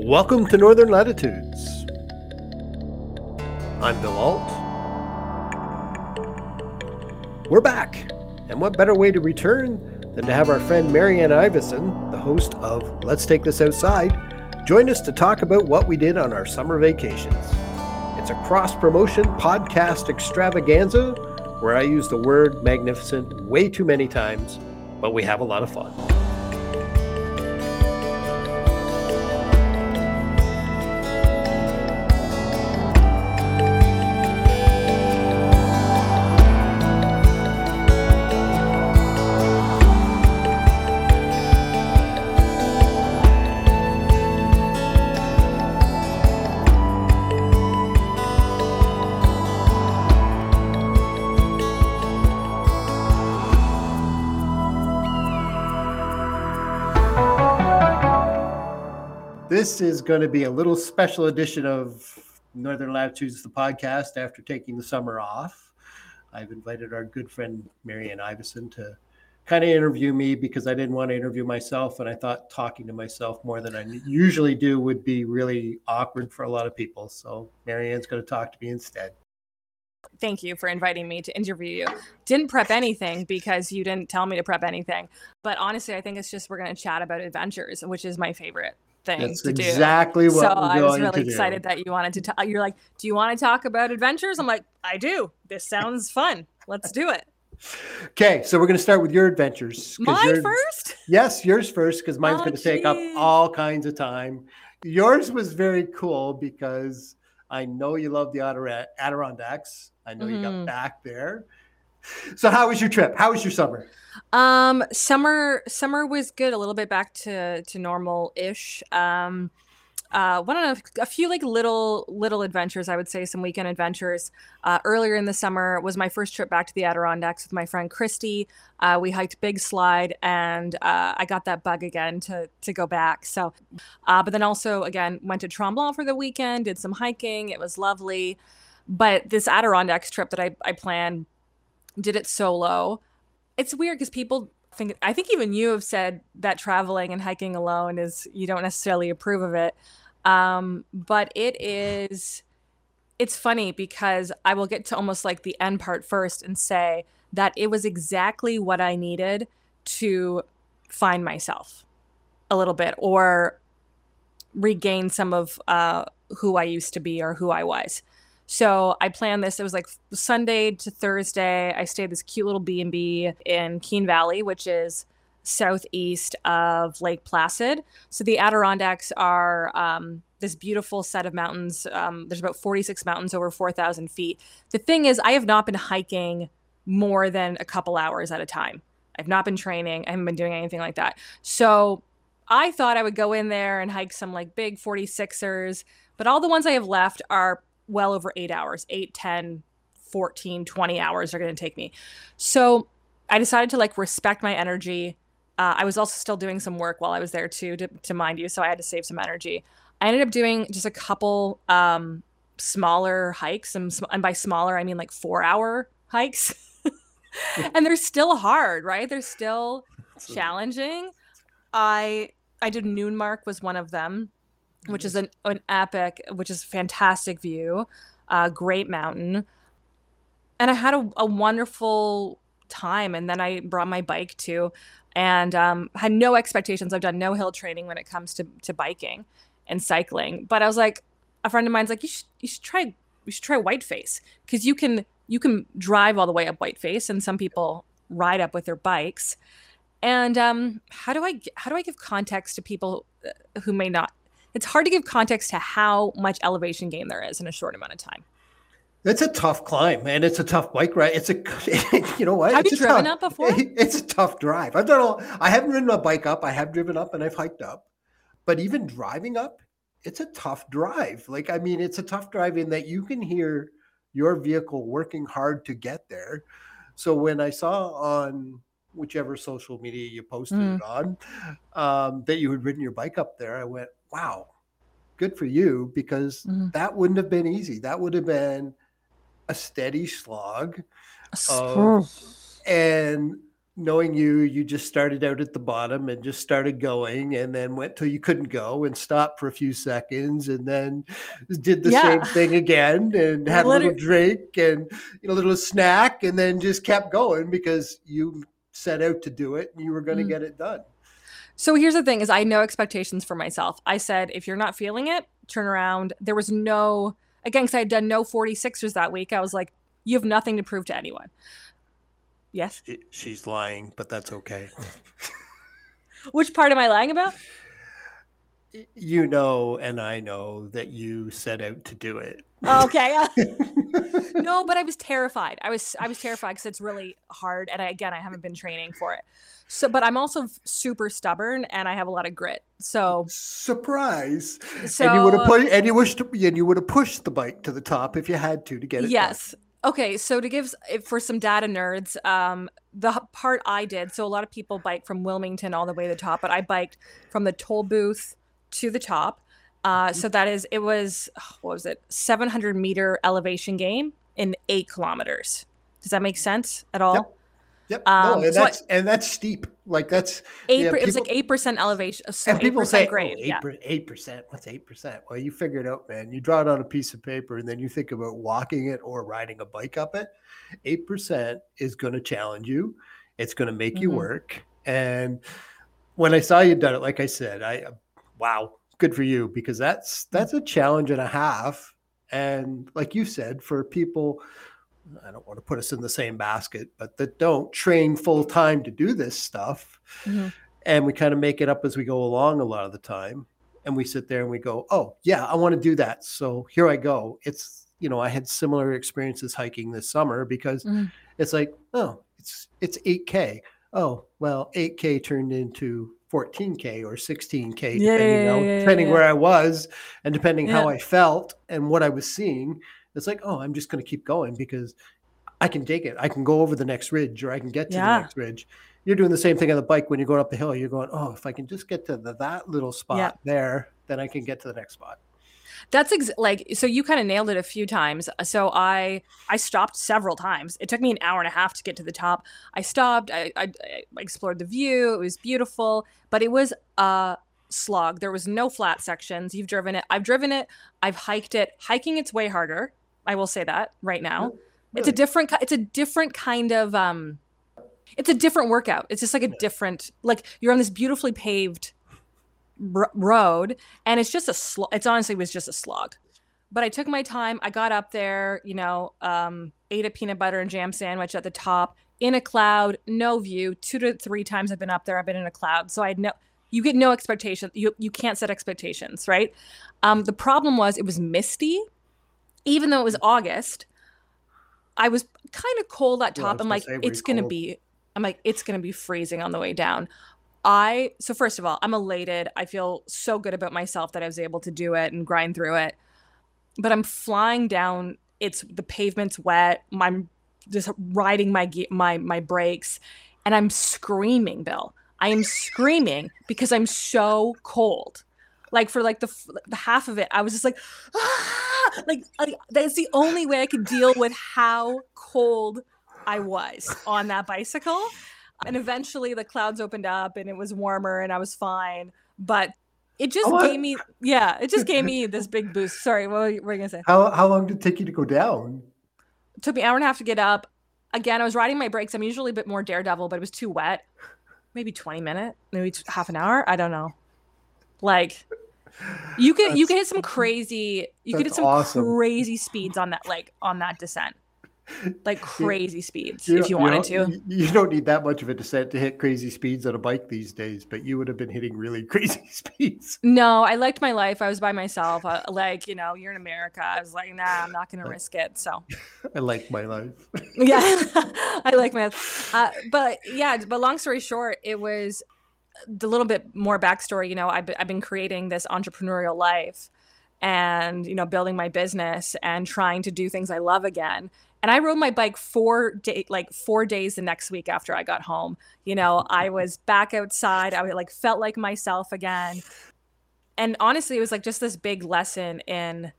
Welcome to Northern Latitudes. I'm Bill Alt. We're back, and what better way to return than to have our friend Mary Anne Ivison, the host of Let's Take This Outside, join us to talk about what we did on our summer vacations. It's a cross promotion podcast extravaganza where I use the word magnificent way too many times, but we have a lot of fun. This is going to be a little special edition of Northern Latitudes, the podcast, after taking the summer off. I've invited our good friend Mary Anne Ivison to kind of interview me because I didn't want to interview myself. And I thought talking to myself more than I usually do would be really awkward for a lot of people. So Mary Anne's going to talk to me instead. Thank you for inviting me to interview you. Didn't prep anything because you didn't tell me to prep anything. But honestly, I think it's just we're going to chat about adventures, which is my favorite thing That's to exactly do. what so I was really excited do. that you wanted to talk. You're like, do you want to talk about adventures? I'm like, I do. This sounds fun. Let's do it. Okay, so we're going to start with your adventures. Mine first? Yes, yours first, because mine's Oh, going to take up all kinds of time. Yours was very cool because I know you love the Adirondacks. I know you got Mhm. back there. So, how was your trip? How was your summer? Um, summer summer was good. A little bit back to to normal ish. Um, uh, one of a few like little little adventures. I would say some weekend adventures. Uh, earlier in the summer was my first trip back to the Adirondacks with my friend Christy. Uh, we hiked Big Slide, and uh, I got that bug again to to go back. So, uh, but then also again went to Tremblant for the weekend. Did some hiking. It was lovely. But this Adirondacks trip that I I planned did it solo. It's weird because people think i think even you have said that traveling and hiking alone is you don't necessarily approve of it. Um, but it is it's funny because i will get to almost like the end part first and say that it was exactly what i needed to find myself a little bit or regain some of uh, who i used to be or who i was so I planned this. It was like Sunday to Thursday. I stayed this cute little B and B in Keene Valley, which is southeast of Lake Placid. So the Adirondacks are um, this beautiful set of mountains. Um, there's about 46 mountains over 4,000 feet. The thing is, I have not been hiking more than a couple hours at a time. I've not been training. I haven't been doing anything like that. So I thought I would go in there and hike some like big 46ers, but all the ones I have left are well over eight hours 8 10 14 20 hours are going to take me. So i decided to like respect my energy. Uh, i was also still doing some work while i was there too to, to mind you so i had to save some energy. I ended up doing just a couple um, smaller hikes and, sm- and by smaller i mean like four hour hikes. And they're still hard right? They're still challenging. I i did noonmark was one of them which is an, an epic, which is fantastic view, uh, great mountain. And I had a, a wonderful time. And then I brought my bike too and um, had no expectations. I've done no hill training when it comes to, to biking and cycling. But I was like, a friend of mine's like, you should, you should try, you should try Whiteface because you can, you can drive all the way up Whiteface and some people ride up with their bikes. And um, how do I, how do I give context to people uh, who may not it's hard to give context to how much elevation gain there is in a short amount of time. It's a tough climb, and it's a tough bike ride. It's a, you know what? Have it's you driven tough- up before? It's a tough drive. I've done all. I haven't ridden a bike up. I have driven up, and I've hiked up. But even driving up, it's a tough drive. Like I mean, it's a tough drive in that you can hear your vehicle working hard to get there. So when I saw on whichever social media you posted Mm. it on um, that you had ridden your bike up there, I went, "Wow, good for you!" Because Mhm. that wouldn't have been easy. That would have been a steady slog. Oh. and knowing you, you just started out at the bottom and just started going and then went till you couldn't go and stopped for a few seconds and then did the yeah. same thing again and had a little drink and you know, a little snack and then just kept going because you set out to do it and you were going to mm. get it done. So here's the thing is I had no expectations for myself. I said if you're not feeling it, turn around. There was no again because I had done no 46ers that week. I was like, you have nothing to prove to anyone. Yes. She's lying, but that's okay. Which part am I lying about? You know, and I know that you set out to do it. Okay. no, but I was terrified. I was I was terrified because it's really hard, and I, again, I haven't been training for it. So, but I'm also super stubborn, and I have a lot of grit. So surprise. So, and you would have put and you wished and you would have pushed the bike to the top if you had to to get it. Yes. Done. Okay, so to give for some data nerds, um, the part I did, so a lot of people bike from Wilmington all the way to the top, but I biked from the toll booth to the top. Uh, so that is, it was, what was it, 700 meter elevation gain in eight kilometers. Does that make sense at all? Yep. Yep. Um, no, and so that's and that's steep. Like that's eight. Yeah, it was like eight percent elevation. So and people say, grade. Oh, eight percent. What's eight percent? Well, you figure it out, man. You draw it on a piece of paper, and then you think about walking it or riding a bike up it. Eight percent is going to challenge you. It's going to make mm-hmm. you work. And when I saw you done it, like I said, I wow, good for you because that's that's a challenge and a half. And like you said, for people I don't want to put us in the same basket, but that don't train full time to do this stuff. Mm-hmm. And we kind of make it up as we go along a lot of the time. And we sit there and we go, oh, yeah, I want to do that. So here I go. It's, you know, I had similar experiences hiking this summer because mm-hmm. it's like, oh, it's it's 8K. Oh, well, 8K turned into 14K or 16K, yeah, depending, yeah, yeah, depending where I was and depending how I felt and what I was seeing it's like, oh, I'm just going to keep going because I can take it. I can go over the next ridge or I can get to the next ridge. You're doing the same thing on the bike when you're going up the hill. You're going, oh, if I can just get to the, that little spot there, then I can get to the next spot. That's ex- like so you kind of nailed it a few times. So I I stopped several times. It took me an hour and a half to get to the top. I stopped. I, I, I explored the view. It was beautiful, but it was a slog. There was no flat sections. You've driven it. I've driven it. I've hiked it. Hiking it's way harder I will say that right now. Really? It's a different it's a different kind of um it's a different workout. It's just like a different like you're on this beautifully paved r- road and it's just a slog. It's honestly was just a slog. But I took my time. I got up there, you know, um, ate a peanut butter and jam sandwich at the top in a cloud, no view. Two to three times I've been up there, I've been in a cloud. So I had no you get no expectations. You you can't set expectations, right? Um, the problem was it was misty even though it was August, I was kind of cold at top. I'm like, it's gonna be. I'm like, it's gonna be freezing on the way down. I so first of all, I'm elated. I feel so good about myself that I was able to do it and grind through it. But I'm flying down. It's the pavement's wet. I'm just riding my my my brakes, and I'm screaming, Bill. I am screaming because I'm so cold like for like the the half of it i was just like ah! like, like that's the only way i could deal with how cold i was on that bicycle and eventually the clouds opened up and it was warmer and i was fine. But it just oh, gave me yeah it just gave me this big boost. Sorry what were you, what were you gonna say? How, how long did it take you to go down? It took me an hour and a half to get up. Again i was riding my brakes. I'm usually a bit more daredevil but it was too wet. Maybe 20 minutes maybe half an hour? I don't know. Like you can you can hit some crazy you can hit some awesome. crazy speeds on that like on that descent like crazy speeds you if you wanted you to. You don't need that much of a descent to hit crazy speeds on a bike these days, but you would have been hitting really crazy speeds. No, I liked my life. I was by myself. Uh, like, you know, you're in America. I was like, nah, I'm not going to risk it. So I like my life. yeah, I like my uh, but yeah, but long story short, it was the little bit more backstory, you know, I've, I've been creating this entrepreneurial life and, you know, building my business and trying to do things I love again. And I rode my bike four day, like four days the next week after I got home. You know, I was back outside. I like felt like myself again. And honestly, it was like just this big lesson in,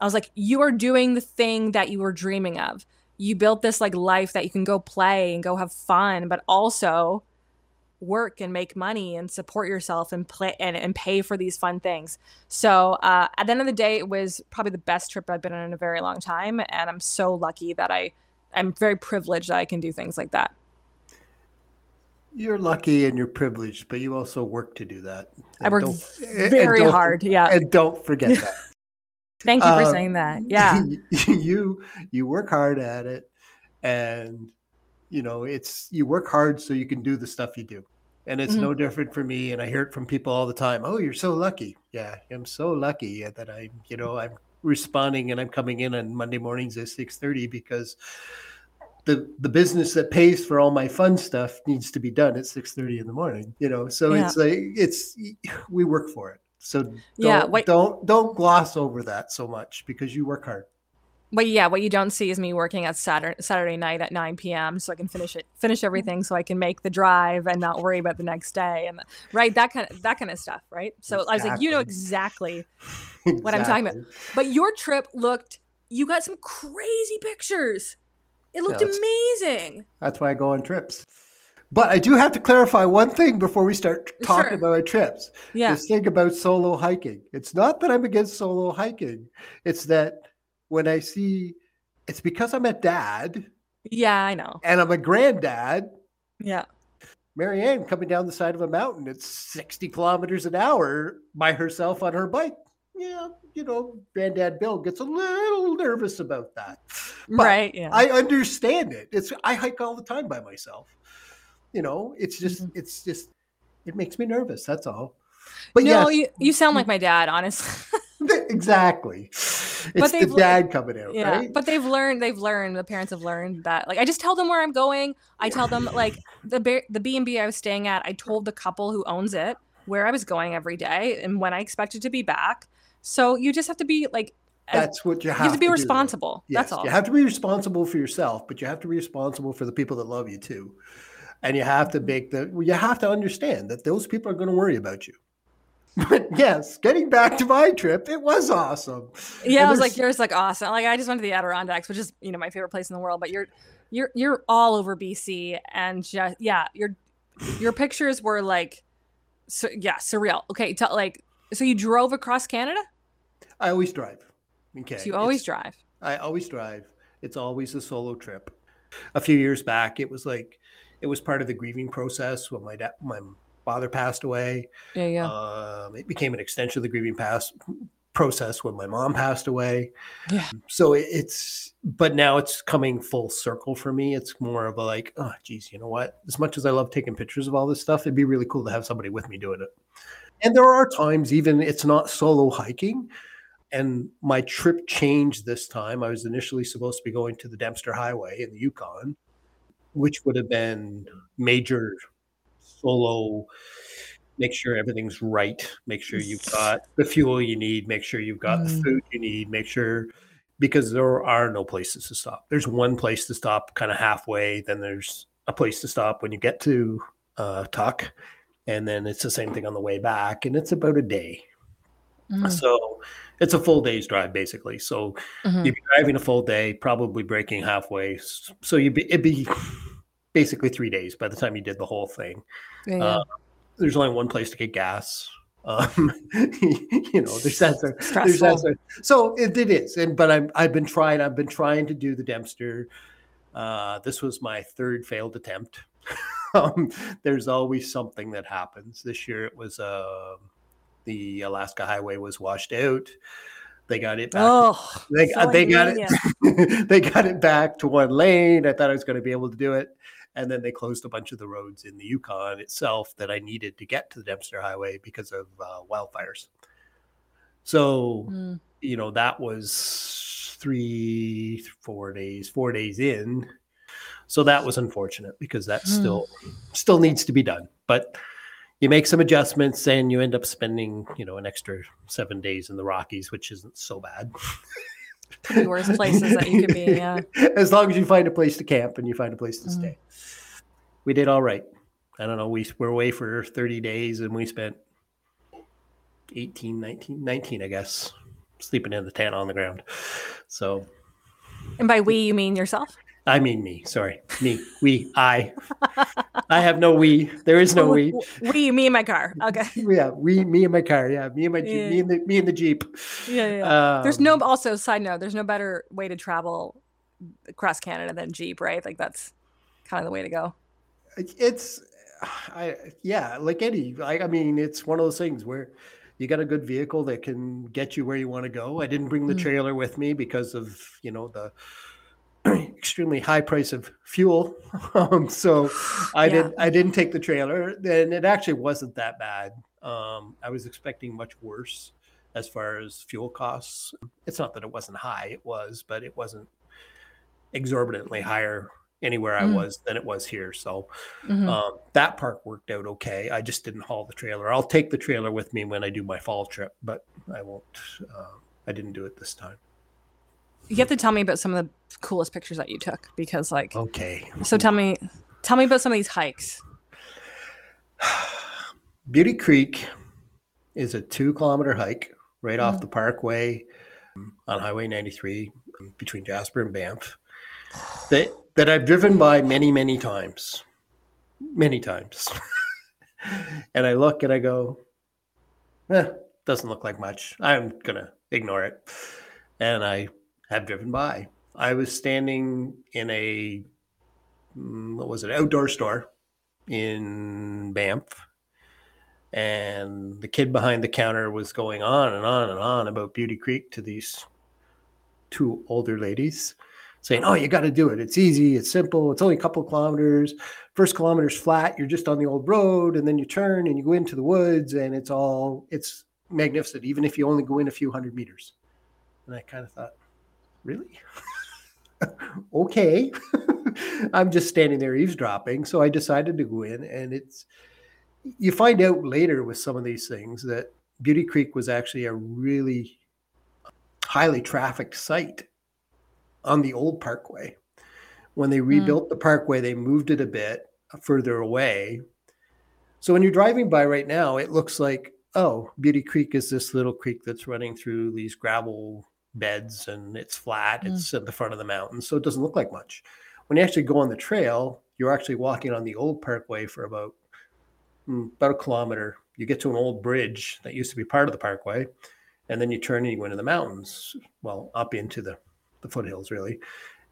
I was like, you are doing the thing that you were dreaming of you built this like life that you can go play and go have fun, but also work and make money and support yourself and play and, and pay for these fun things. So uh, at the end of the day, it was probably the best trip I've been on in a very long time, and I'm so lucky that I I'm very privileged that I can do things like that. You're lucky and you're privileged, but you also work to do that. And I work very hard. Yeah, and don't forget that. Thank you for um, saying that. Yeah, you you work hard at it, and you know it's you work hard so you can do the stuff you do and it's mm-hmm. no different for me and i hear it from people all the time oh you're so lucky yeah i'm so lucky that i'm you know i'm responding and i'm coming in on monday mornings at 6.30 because the the business that pays for all my fun stuff needs to be done at 6.30 in the morning you know so yeah. it's like it's we work for it so don't, yeah wait. don't don't gloss over that so much because you work hard but yeah, what you don't see is me working at Saturday Saturday night at 9 p.m. so I can finish it, finish everything, so I can make the drive and not worry about the next day, and right that kind of that kind of stuff, right? So exactly. I was like, you know exactly, exactly what I'm talking about. But your trip looked, you got some crazy pictures. It looked yeah, that's, amazing. That's why I go on trips. But I do have to clarify one thing before we start talking sure. about our trips. Yeah. This thing about solo hiking. It's not that I'm against solo hiking. It's that when I see it's because I'm a dad. Yeah, I know. And I'm a granddad. Yeah. Mary Anne coming down the side of a mountain at 60 kilometers an hour by herself on her bike. Yeah, you know, granddad Bill gets a little nervous about that. But right. Yeah. I understand it. It's I hike all the time by myself. You know, it's just mm-hmm. it's just it makes me nervous. That's all. But no, yes. you, you sound like my dad, honestly. exactly. It's the dad coming out, yeah, right? But they've learned. They've learned. The parents have learned that. Like, I just tell them where I'm going. I tell them like the the B and B I was staying at. I told the couple who owns it where I was going every day and when I expected to be back. So you just have to be like. That's what you have, you have to be to responsible. Yes, That's all. You have to be responsible for yourself, but you have to be responsible for the people that love you too. And you have to make the. You have to understand that those people are going to worry about you. But yes, getting back to my trip, it was awesome. Yeah, and I was like, yours like awesome. Like I just went to the Adirondacks, which is you know my favorite place in the world. But you're you're you're all over BC, and just yeah, your your pictures were like, so, yeah, surreal. Okay, tell like so you drove across Canada. I always drive. Okay, so you always it's, drive. I always drive. It's always a solo trip. A few years back, it was like it was part of the grieving process when my dad, my father passed away. Yeah, yeah. Um, it became an extension of the grieving past process when my mom passed away. Yeah. So it's, but now it's coming full circle for me. It's more of a like, oh, geez, you know what? As much as I love taking pictures of all this stuff, it'd be really cool to have somebody with me doing it. And there are times, even it's not solo hiking. And my trip changed this time. I was initially supposed to be going to the Dempster Highway in the Yukon, which would have been major solo make sure everything's right make sure you've got the fuel you need make sure you've got mm. the food you need make sure because there are no places to stop there's one place to stop kind of halfway then there's a place to stop when you get to uh, Tuk and then it's the same thing on the way back and it's about a day mm. so it's a full day's drive basically so mm-hmm. you'd be driving a full day probably breaking halfway so you'd be it'd be basically three days by the time you did the whole thing. Yeah. Uh, there's only one place to get gas. Um, you know, there's that. There's that so it, it is, and but I'm I've been trying. I've been trying to do the Dempster. Uh, this was my third failed attempt. um, there's always something that happens. This year it was uh, the Alaska Highway was washed out. They got it back. Oh, they, so they got it. they got it back to one lane. I thought I was going to be able to do it and then they closed a bunch of the roads in the Yukon itself that I needed to get to the Dempster Highway because of uh, wildfires. So, mm. you know, that was three, four days, four days in. So that was unfortunate because that mm. still still needs to be done. But you make some adjustments and you end up spending, you know, an extra seven days in the Rockies, which isn't so bad. the worst places that you could be. Yeah. As long as you find a place to camp and you find a place to mm. stay. We did all right. I don't know. We were away for 30 days and we spent 18, 19, 19, I guess, sleeping in the tent on the ground. So. And by we, you mean yourself? I mean me. Sorry, me. We. I. I have no we. There is no we. We. Me and my car. Okay. Yeah. We. Me and my car. Yeah. Me and my. Jeep, Yeah. Me and the. Me and the jeep. Yeah, yeah. yeah. there's no Um, also side note. There's no better way to travel across Canada than Jeep, right? Like that's kind of the way to go. It's. I. Yeah. Like any. I. I mean, it's one of those things where. You got a good vehicle that can get you where you want to go. I didn't bring the Mm. trailer with me because of you know the extremely high price of fuel. um, so I Yeah. did I didn't take the trailer, and it actually wasn't that bad. Um, I was expecting much worse as far as fuel costs. It's not that it wasn't high, it was, but it wasn't exorbitantly higher anywhere I Mm. was than it was here. So Mhm. um, that part worked out okay. I just didn't haul the trailer. I'll take the trailer with me when I do my fall trip, but I won't. Uh, I didn't do it this time. You have to tell me about some of the coolest pictures that you took because, like, Okay. so tell me, tell me about some of these hikes. Beauty Creek is a two kilometer hike right off Mm. the parkway um, on Highway 93 um, between Jasper and Banff that, that I've driven by many, many times. Many times. and I look and I go, eh, doesn't look like much. I'm going to ignore it. And I have driven by. I was standing in a, mm, what was it, outdoor store in Banff and the kid behind the counter was going on and on and on about Beauty Creek to these two older ladies, saying, "Oh, you got to do it. It's easy. It's simple. It's only a couple kilometers. First kilometer's flat. You're just on the old road, and then you turn and you go into the woods, and it's all it's magnificent. Even if you only go in a few hundred meters." And I kind of thought, really? okay. I'm just standing there eavesdropping. So I decided to go in, and it's you find out later with some of these things that Beauty Creek was actually a really highly trafficked site on the old parkway. When they rebuilt the parkway, they moved it a bit further away. So when you're driving by right now, it looks like, oh, Beauty Creek is this little creek that's running through these gravel beds and it's flat, Mm. it's at the front of the mountain. So it doesn't look like much. When you actually go on the trail, you're actually walking on the old parkway for about mm, about a kilometer. You get to an old bridge that used to be part of the parkway, and then you turn and you go into the mountains. Well, up into the the foothills, really.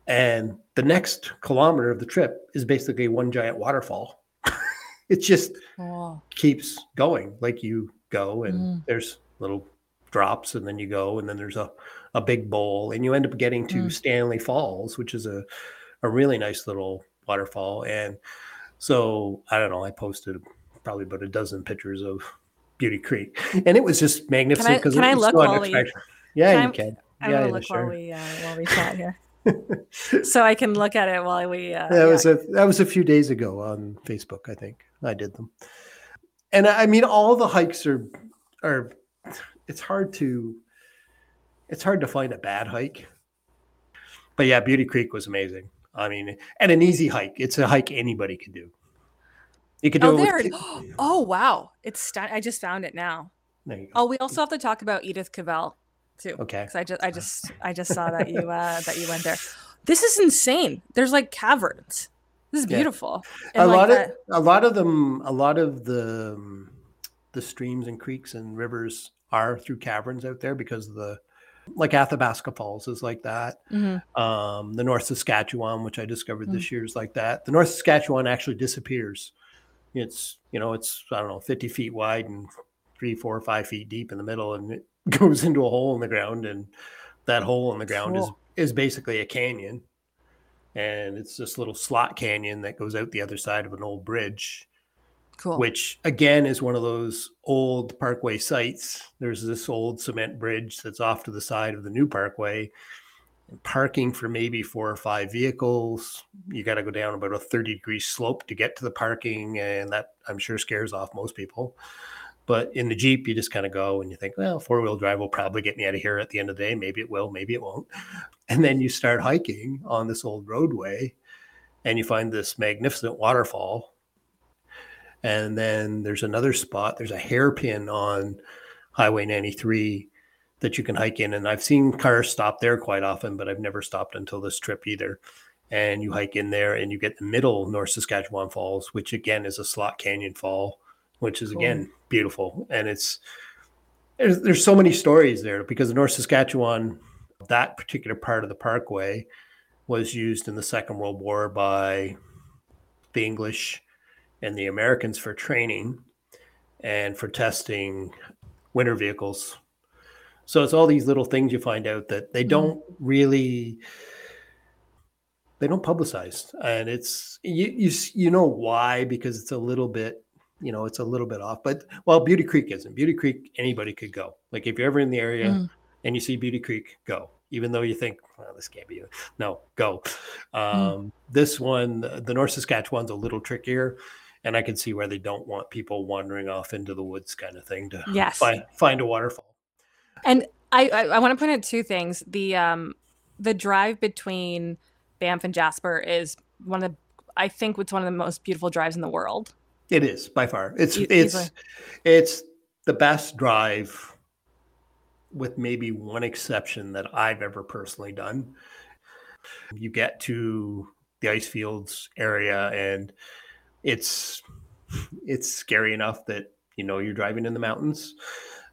And the next kilometer of the trip is basically one giant waterfall. it just Oh, keeps going. Like you go, and Mm. there's little drops, and then you go, and then there's a a big bowl, and you end up getting to Mm. Stanley Falls, which is a a really nice little waterfall. And so I don't know. I posted probably about a dozen pictures of Beauty Creek, and it was just magnificent because can it I was look so unexpected. Yeah, can you I- can. I'm yeah, gonna look sure. while we uh, while we chat here, so I can look at it while we. Uh, that yeah. was a that was a few days ago on Facebook. I think I did them, and I mean all the hikes are are. It's hard to it's hard to find a bad hike, but yeah, Beauty Creek was amazing. I mean, and an easy hike. It's a hike anybody can do. You could do Oh, it with it. Oh, wow. It's sti- I just found it now. There you go. Oh, we also have to talk about Edith Cavell too. Okay. Because I just I just I just saw that you uh that you went there. This is insane. There's like caverns. This is Yeah. beautiful. a And, like, lot of a lot of them a lot of the um, the streams and creeks and rivers are through caverns out there because of the like Athabasca Falls is like that. Mhm. Um, the North Saskatchewan, which I discovered Mm. this year, is like that. The North Saskatchewan actually disappears. It's you know it's I don't know fifty feet wide and three, four, five feet deep in the middle, and it goes into a hole in the ground, and that hole in the ground Cool. is is basically a canyon, and it's this little slot canyon that goes out the other side of an old bridge Cool. which again is one of those old parkway sites. There's this old cement bridge that's off to the side of the new parkway. Parking for maybe four or five vehicles. You got to go down about a 30 degree slope to get to the parking. And that I'm sure scares off most people. But in the Jeep, you just kind of go and you think, well, four wheel drive will probably get me out of here at the end of the day. Maybe it will, maybe it won't. And then you start hiking on this old roadway and you find this magnificent waterfall and then there's another spot, there's a hairpin on Highway 93 that you can hike in. And I've seen cars stop there quite often, but I've never stopped until this trip either. and you hike in there and you get the middle North Saskatchewan Falls, which again is a slot canyon fall, which is cool. again beautiful. And it's there's, there's so many stories there because the North Saskatchewan, that particular part of the parkway was used in the Second World War by the English and the Americans for training and for testing winter vehicles. So it's all these little things you find out that they mm-hmm. don't really they don't publicize and it's you, you you know why because it's a little bit you know it's a little bit off but well beauty creek isn't beauty creek anybody could go like if you're ever in the area mm. and you see beauty creek go even though you think well, this can't be no go mm. um, mm. this one the north saskatchewan's a little trickier and i can see where they don't want people wandering off into the woods kind of thing to yes. find find a waterfall and i i, I want to point out two things the um the drive between Banff and Jasper is one of the I think it's one of the most beautiful drives in the world. It is by far. It's it's it's the best drive with maybe one exception that I've ever personally done. You get to the ice fields area and it's it's scary enough that you know you're driving in the mountains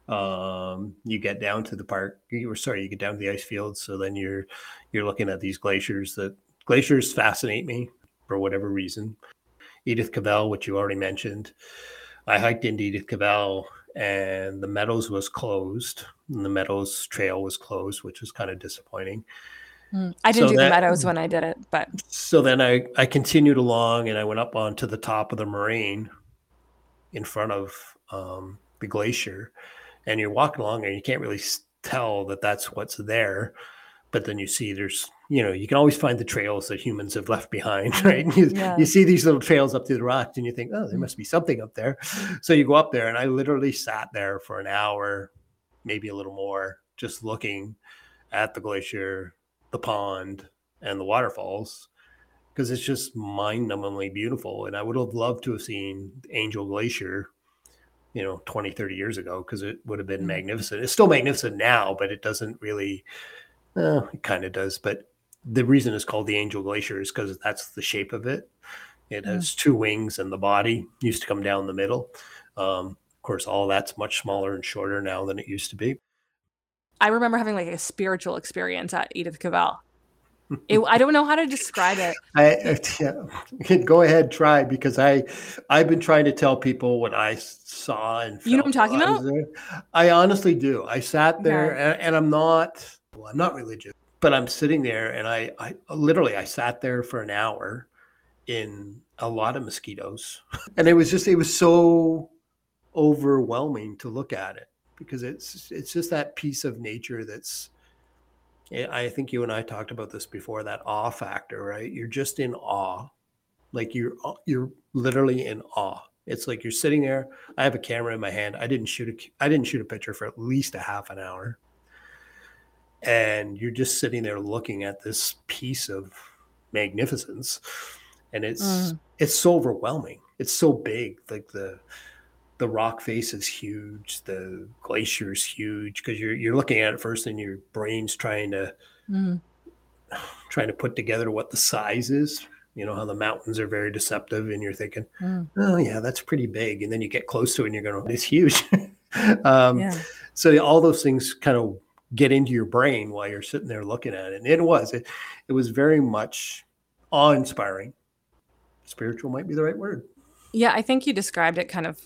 um, you get down to the park you were sorry you get down to the ice fields so then you're you're looking at these glaciers that glaciers fascinate me for whatever reason edith cavell which you already mentioned. I hiked into edith cavell and the meadows was closed and the meadows trail was closed which was kind of disappointing. Mm, i didn't so do that, the meadows when i did it but so then i i continued along and i went up onto the top of the moraine in front of um, the glacier. And you're walking along and you can't really tell that that's what's there but then you see there's you know you can always find the trails that humans have left behind right you, yeah. you see these little trails up to the rocks and you think oh there mm. must be something up there so you go up there and i literally sat there for an hour maybe a little more just looking at the glacier the pond and the waterfalls because it's just mind-numbingly beautiful and i would have loved to have seen angel glacier you know 20 30 years ago because it would have been mm-hmm. magnificent it's still magnificent now but it doesn't really uh, it kind of does but the reason it's called the angel glacier is because that's the shape of it it mm. has two wings and the body used to come down the middle um, of course all that's much smaller and shorter now than it used to be i remember having like a spiritual experience at edith cavell it, I don't know how to describe it. I, yeah, go ahead, try because I, I've been trying to tell people what I saw and you know what I'm talking about. I honestly do. I sat there and, and, I'm not. Well, I'm not religious, but I'm sitting there and I, I literally I sat there for an hour in a lot of mosquitoes, and it was just it was so overwhelming to look at it because it's it's just that piece of nature that's eh, I think you and I talked about this before that awe factor, right? You're just in awe. Like you're you're literally in awe. It's like you're sitting there. I have a camera in my hand. I didn't shoot a I didn't shoot a picture for at least a half an hour. And you're just sitting there looking at this piece of magnificence. And it's mm. it's so overwhelming. It's so big. Like the the rock face is huge, the glacier is huge because you're you're looking at it first and your brain's trying to mm. trying to put together what the size is. You know how the mountains are very deceptive, and you're thinking, mm. oh yeah, that's pretty big, and then you get close to it and you're going, it's huge. um, yeah. So all those things kind of get into your brain while you're sitting there looking at it, and it was it, it was very much awe inspiring. Spiritual might be the right word. Yeah, I think you described it kind of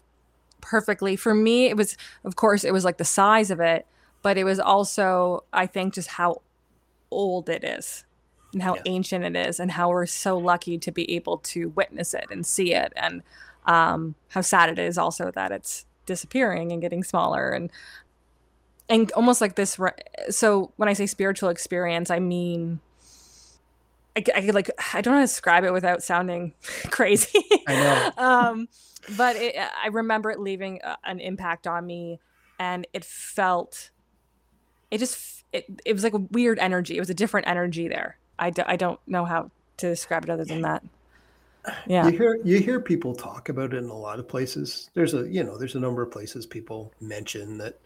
perfectly. For me, it was, of course, it was like the size of it, but it was also, I think, just how old it is and how yeah. ancient it is and how we're so lucky to be able to witness it and see it and um, how sad it is also that it's disappearing and getting smaller and and almost like this so when i say spiritual experience i mean I, I could like i don't know how to describe it without sounding crazy i know um but it, I remember it leaving a, an impact on me, and it felt, it just, it, it was like a weird energy. It was a different energy there. I d- I don't know how to describe it other than that. Yeah. You hear you hear people talk about it in a lot of places. There's a you know there's a number of places people mention that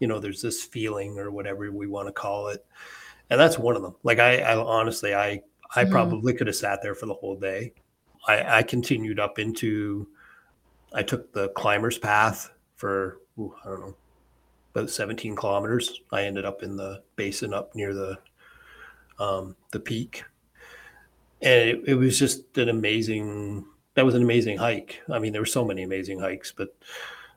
you know there's this feeling or whatever we want to call it, and that's one of them. Like I, I honestly I I mm-hmm. probably could have sat there for the whole day. I, I continued up into, I took the climber's path for, ooh, I don't know, about 17 kilometers. I ended up in the basin up near the, um, the peak. And it, it was just an amazing, that was an amazing hike. I mean, there were so many amazing hikes, but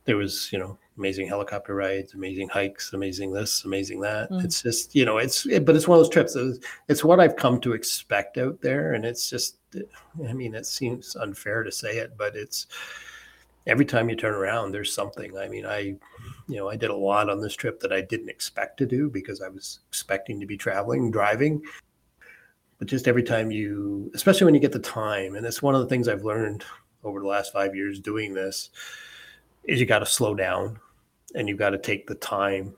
there was, you know, amazing helicopter rides, amazing hikes, amazing this, amazing that. Mm. It's just, you know, it's, it, but it's one of those trips. It's, it's what I've come to expect out there. And it's just, I mean, it seems unfair to say it, but it's every time you turn around, there's something. I mean, I, you know, I did a lot on this trip that I didn't expect to do because I was expecting to be traveling, driving. But just every time you, especially when you get the time, and it's one of the things I've learned over the last five years doing this, is you got to slow down and you've got to take the time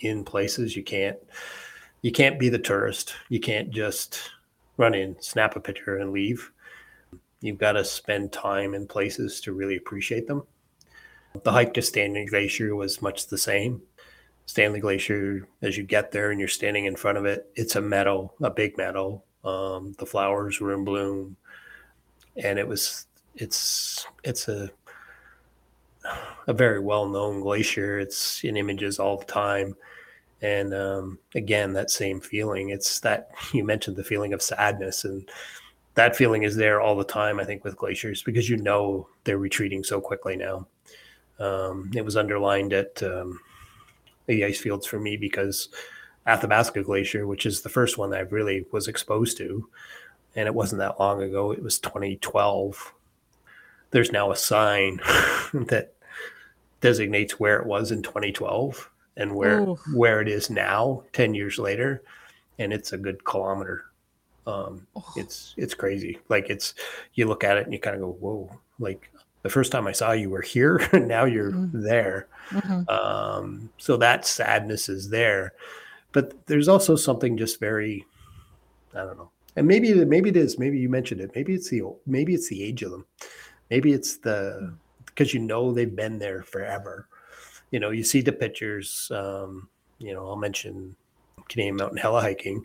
in places. You can't you can't be the tourist. You can't just run in snap a picture and leave. You've got to spend time in places to really appreciate them. The hike to stanley glacier was much the same. Stanley glacier as you get there and you're standing in front of it it's a meadow a big meadow. Um, the flowers were in bloom. And it was it's it's a a very well known glacier. It's in images all the time. And um, again, that same feeling. It's that you mentioned the feeling of sadness, and that feeling is there all the time, I think, with glaciers because you know they're retreating so quickly now. Um, it was underlined at um, the ice fields for me because Athabasca Glacier, which is the first one that I really was exposed to, and it wasn't that long ago, it was 2012 there's now a sign that designates where it was in 2012 and where Ooh. where it is now 10 years later and it's a good kilometer. Um, oh. it's it's crazy. Like it's you look at it and you kind of go whoa. Like the first time i saw you were here now you're mm-hmm. there. Mm-hmm. Um, so that sadness is there. But there's also something just very i don't know. And maybe maybe it is. Maybe you mentioned it. Maybe it's the maybe it's the age of them. Maybe it's the because you know they've been there forever. You know, you see the pictures. Um, you know, I'll mention Canadian Mountain Heli-Hiking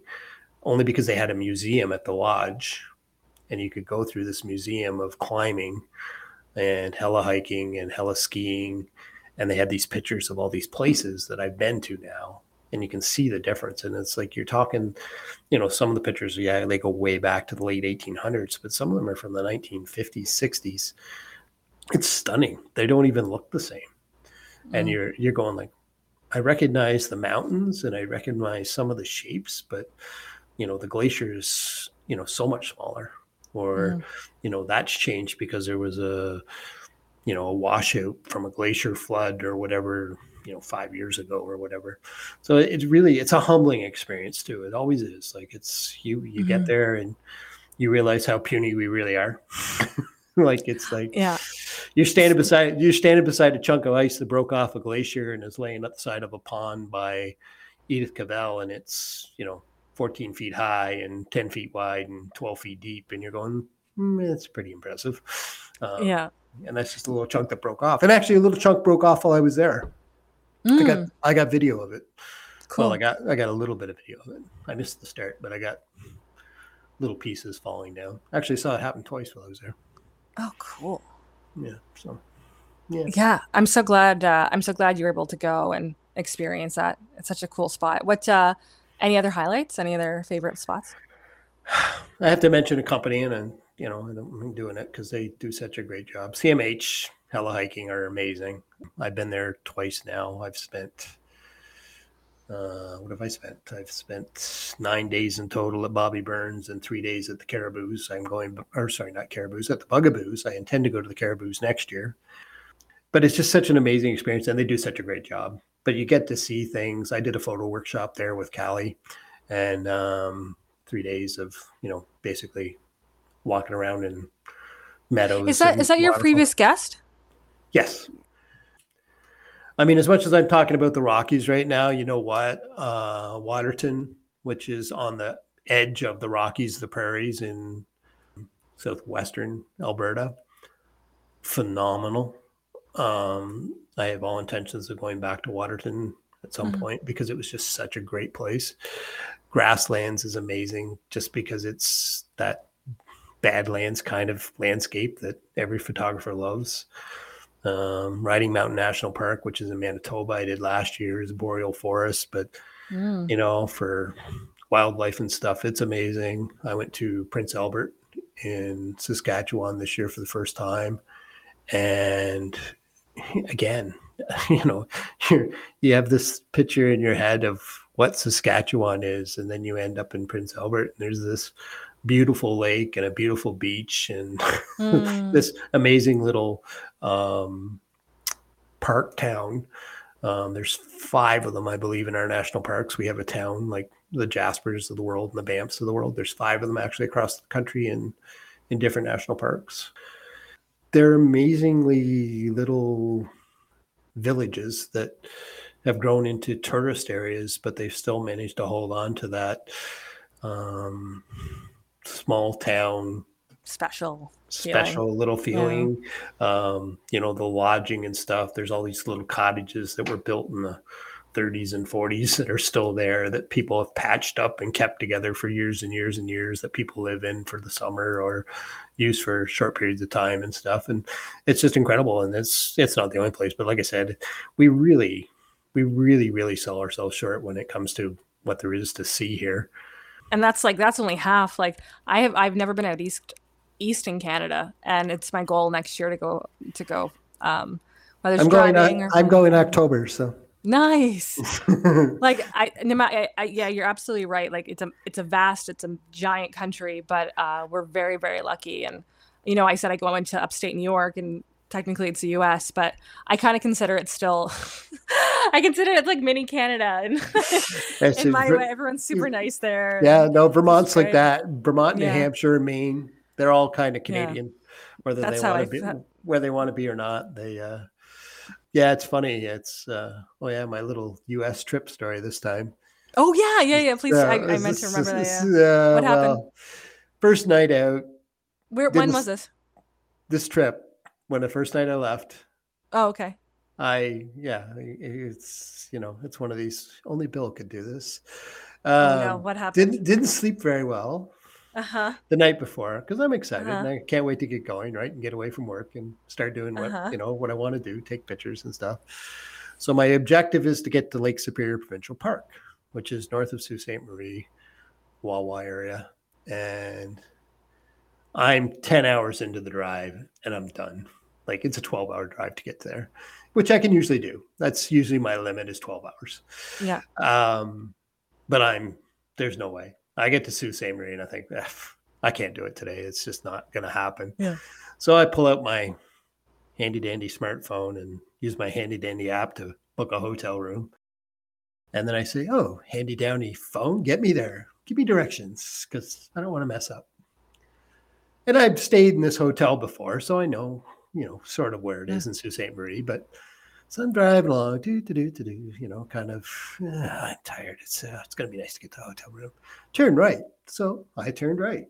only because they had a museum at the lodge, and you could go through this museum of climbing and heli-hiking and heli-skiing, and they had these pictures of all these places that I've been to now and you can see the difference. And it's like you're talking, you know, some of the pictures, yeah, they go way back to the late 1800s, but some of them are from the 1950s, 60s. It's stunning. They don't even look the same. Mm. And you're you're going like, I recognize the mountains and I recognize some of the shapes, but you know, the glacier is, you know, so much smaller. Or, mm. you know, that's changed because there was a, you know, a washout from a glacier flood or whatever you know five years ago or whatever so it's really it's a humbling experience too it always is like it's you you mm-hmm. get there and you realize how puny we really are like it's like yeah you're standing beside you're standing beside a chunk of ice that broke off a glacier and is laying at the side of a pond by edith cavell and it's you know 14 feet high and 10 feet wide and 12 feet deep and you're going mm, it's pretty impressive um, yeah and that's just a little chunk that broke off and actually a little chunk broke off while i was there Mm. I got mm. I got video of it. Cool. Well, I got I got a little bit of video of it. I missed the start, but I got little pieces falling down. Actually, saw it happen twice while I was there. Oh, cool. Yeah. So. Yeah. Yeah, I'm so glad. Uh, I'm so glad you were able to go and experience that. It's such a cool spot. What? Uh, any other highlights? Any other favorite spots? I have to mention a company, and you know, I'm doing it because they do such a great job. CMH heli-hiking are amazing. I've been there twice now. I've spent uh, what have I spent? I've spent nine days in total at Bobbie Burns and three days at the Cariboos. I'm going, or sorry, not Cariboos, at the Bugaboos. I intend to go to the Cariboos next year. But it's just such an amazing experience, and they do such a great job. But you get to see things. I did a photo workshop there with Callie, and um, three days of you know basically walking around in meadows. Is that is that your previous guest? Yes. I mean, as much as I'm talking about the Rockies right now, you know what? Uh, Waterton, which is on the edge of the Rockies, the prairies in southwestern Alberta, phenomenal. Um, I have all intentions of going back to Waterton at some mm-hmm. point because it was just such a great place. Grasslands is amazing just because it's that badlands kind of landscape that every photographer loves. Um, Riding Mountain National Park, which is in Manitoba, I did last year, is boreal forest, but mm. you know, for wildlife and stuff, it's amazing. I went to Prince Albert in Saskatchewan this year for the first time, and again, you know, you you have this picture in your head of what Saskatchewan is, and then you end up in Prince Albert, and there's this beautiful lake and a beautiful beach and mm. this amazing little um, park town. Um, there's five of them, I believe, in our national parks. We have a town like the Jaspers of the world and the Banffs of the world. There's five of them actually across the country in in different national parks. They're amazingly little villages that have grown into tourist areas, but they've still managed to hold on to that um, small town special special little feeling yeah. um, you know the lodging and stuff. There's all these little cottages that were built in the 30s and 40s that are still there that people have patched up and kept together for years and years and years that people live in for the summer or use for short periods of time and stuff. And it's just incredible and it's it's not the only place but like i said we really we really really sell ourselves short when it comes to what there is to see here. And that's like that's only half. Like i have i've never been out east east in canada and it's my goal next year to go to go um whether i'm going or i'm going october so nice like I, I, I yeah you're absolutely right like it's a it's a vast it's a giant country but uh we're very very lucky and you know i said i go into upstate new york and technically it's the US, but I kind of consider it still. I consider it like mini Canada, and in my way, everyone's super nice there. Yeah, no, Vermont's like that. Vermont, New yeah. Hampshire, Maine, they're all kind of Canadian, yeah. whether That's they want to be thought. where they want to be or not. They, uh, yeah, it's funny. It's uh, oh yeah, my little U.S. trip story this time. Oh yeah, yeah, yeah. Please, uh, I, I meant to remember this, that. Yeah. what happened? Well, first night out. Where? When was this? This trip when the first night I left. Oh, okay. I yeah, it's you know it's one of these. Only Bill could do this. Um, oh no, um, what happened? Didn't didn't sleep very well. Uh-huh. The night before, because I'm excited uh-huh. and I can't wait to get going, right, and get away from work and start doing what uh-huh. you know what I want to do, take pictures and stuff. So my objective is to get to Lake Superior Provincial Park, which is north of Sault Ste. Marie, Wawa area, and I'm 10 hours into the drive and I'm done. Like it's a 12 hour drive to get there, which I can usually do. That's usually my limit is 12 hours. Yeah. Um, but I'm, there's no way. I get to Sault Ste. Marie and I think, ah, I can't do it today. It's just not going to happen. Yeah. So I pull out my handy dandy smartphone and use my handy dandy app to book a hotel room. And then I say, Oh, handy dandy phone, get me there. Give me directions because I don't want to mess up and I've stayed in this hotel before, so I know, you know, sort of where it is in Sault Ste. Marie. But so I'm driving along, do do do do do, you know, kind of. Uh, I'm tired. It's uh, it's gonna be nice to get to the hotel room. Turn right. So I turned right.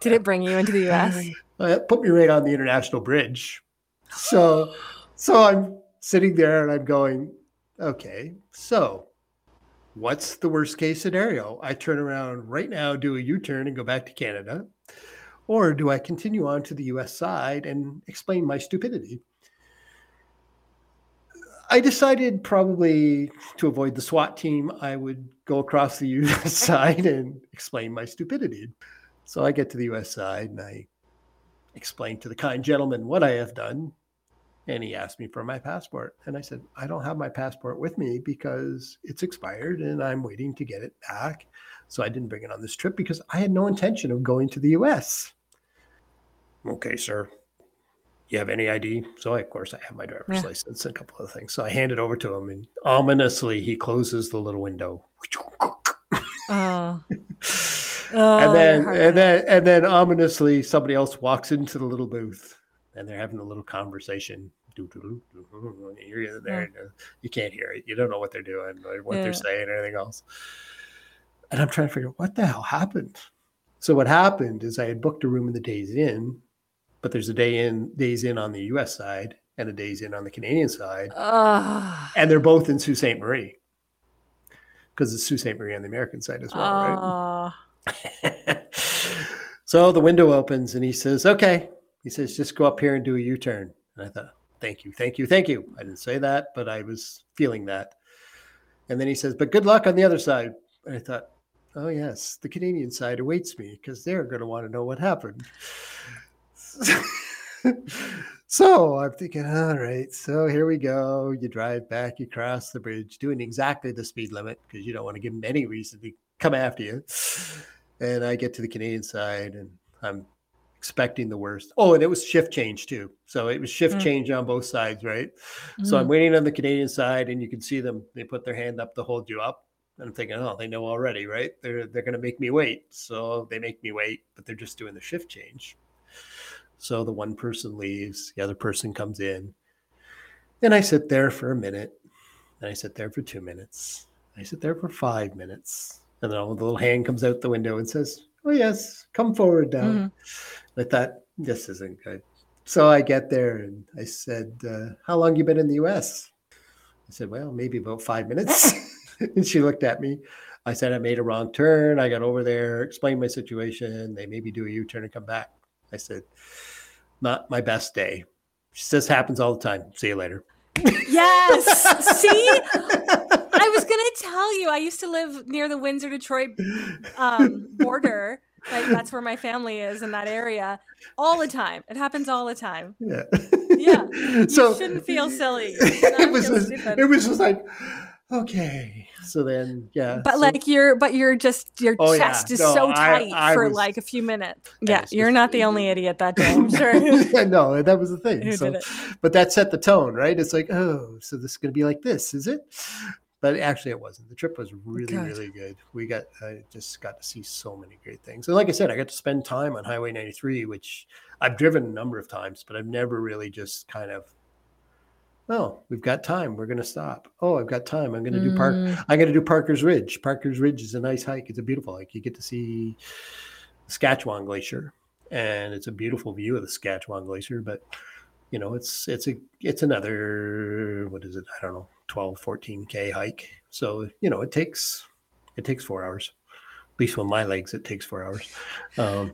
Did it bring you into the U.S.? it put me right on the international bridge. So, so I'm sitting there and I'm going, okay, so what's the worst case scenario? I turn around right now, do a U turn, and go back to Canada. Or do I continue on to the US side and explain my stupidity? I decided probably to avoid the SWAT team, I would go across the US side and explain my stupidity. So I get to the US side and I explain to the kind gentleman what I have done. And he asked me for my passport. And I said, I don't have my passport with me because it's expired and I'm waiting to get it back. So I didn't bring it on this trip because I had no intention of going to the US. Okay, sir. You have any ID? So I, of course I have my driver's yeah. license and a couple of things. So I hand it over to him and ominously he closes the little window. Oh. oh and oh, then and then and then ominously somebody else walks into the little booth and they're having a little conversation. You're there, yeah. you can't hear it. You don't know what they're doing, or what yeah. they're saying, or anything else. And I'm trying to figure out what the hell happened. So what happened is I had booked a room in the Days Inn but there's a day in Days Inn on the US side and a Days Inn on the Canadian side. Ugh. And they're both in Sault Ste. Marie because it's Sault Ste. Marie on the American side as well, right? Uh, so the window opens and he says, Okay. He says, just go up here and do a U turn. And I thought, Thank you, thank you, thank you. I didn't say that, but I was feeling that. And then he says, But good luck on the other side. And I thought, Oh, yes, the Canadian side awaits me because they're going to want to know what happened. so I'm thinking, all right, so here we go. You drive back, you cross the bridge, doing exactly the speed limit because you don't want to give them any reason to come after you. And I get to the Canadian side and I'm expecting the worst. Oh, and it was shift change too. So it was shift Mm. change on both sides, right? So I'm mm, waiting on the Canadian side, and you can see them. They put their hand up to hold you up. And I'm thinking, oh, they know already, right? They're they're going to make me wait. So they make me wait, but they're just doing the shift change. So the one person leaves, the other person comes in, and I sit there for a minute. And I sit there for two minutes. I sit there for five minutes, and then all the little hand comes out the window and says, "Oh yes, come forward now." mhm. I thought this isn't good. So I get there and I said, uh, "How long you been in the U.S.?" I said, "Well, maybe about five minutes." and she looked at me. I said, "I made a wrong turn. I got over there, explained my situation. They made me do a U-turn and come back." I said, "Not my best day." She says, "Happens all the time. See you later." Yes. See, I was gonna tell you. I used to live near the Windsor Detroit um, border. Like that's where my family is in that area. All the time. It happens all the time. Yeah. Yeah. You so shouldn't feel silly. It was just, it was just like okay. So then yeah. But so- like you're, but you're just your Oh, yeah. chest is No, so I- tight I for was- like a few minutes. Yeah, you're not the only idiot that day. I'm sure. Yeah, no, that was the thing. Who so, but that set the tone, right? It's like, oh, so this is going to be like this, is it? But actually, it wasn't. The trip was really, Good. really good. We got, I just got to see so many great things. And like I said, I got to spend time on Highway 93, which I've driven a number of times, but I've never really just kind of, oh, we've got time. We're going to stop. Oh, I've got time. I'm going to do Park. Mm, I'm going to do Parker's Ridge. Parker's Ridge is a nice hike. It's a beautiful hike. You get to see Saskatchewan Glacier, and it's a beautiful view of the Saskatchewan Glacier. But you know, it's it's a it's another what is it? I don't know, 12, 14 k hike. So you know, it takes it takes four hours. At least with my legs, it takes four hours. Um,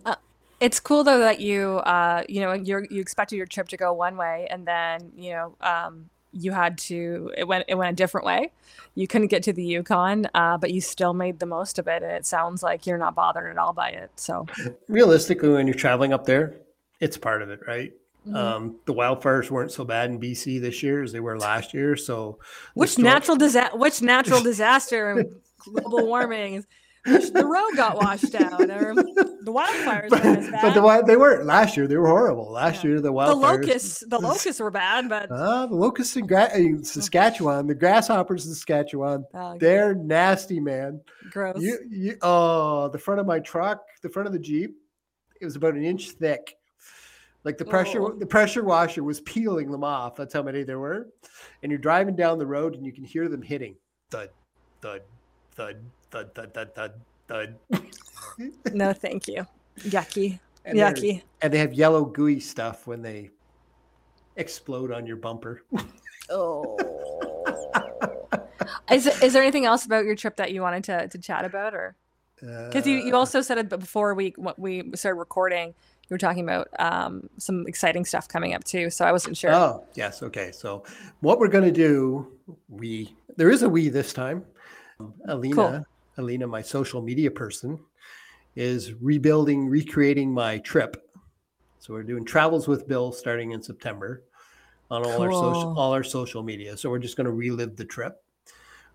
It's cool though that you, uh, you know, you you expected your trip to go one way, and then you know, um, you had to it went it went a different way. You couldn't get to the Yukon, uh, but you still made the most of it, and it sounds like you're not bothered at all by it. So, realistically, when you're traveling up there, it's part of it, right? Mhm. Um, the wildfires weren't so bad in BC this year as they were last year. So, which storm- natural disaster? Which natural disaster? and global warming. The road got washed out, or the wildfires but, weren't as bad. but the, they weren't last year. They were horrible. Last Yeah. year, the wildfires. the locusts, the locusts were bad, but Uh, the locusts in, gra- in Saskatchewan, the grasshoppers in Saskatchewan, oh, they're nasty, man. gross. You, you, oh, the front of my truck, the front of the Jeep, it was about an inch thick. Like the pressure, Oh. the pressure washer was peeling them off. That's how many there were. And you're driving down the road and you can hear them hitting thud, thud, thud, thud, thud, thud, thud, thud. no, thank you. Yucky, And they're- yucky. And they have yellow gooey stuff when they explode on your bumper. Oh. is, is there anything else about your trip that you wanted to, to chat about, or because you, you Uh, also said it before we when we started recording, you were talking about um, some exciting stuff coming up too. So I wasn't sure. Oh, yes. Okay. So what we're going to do, we there is a we this time. Alina, Alina, my social media person, is rebuilding, recreating my trip. So we're doing travels with Bill starting in September on all our social all our social media. So we're just going to relive the trip,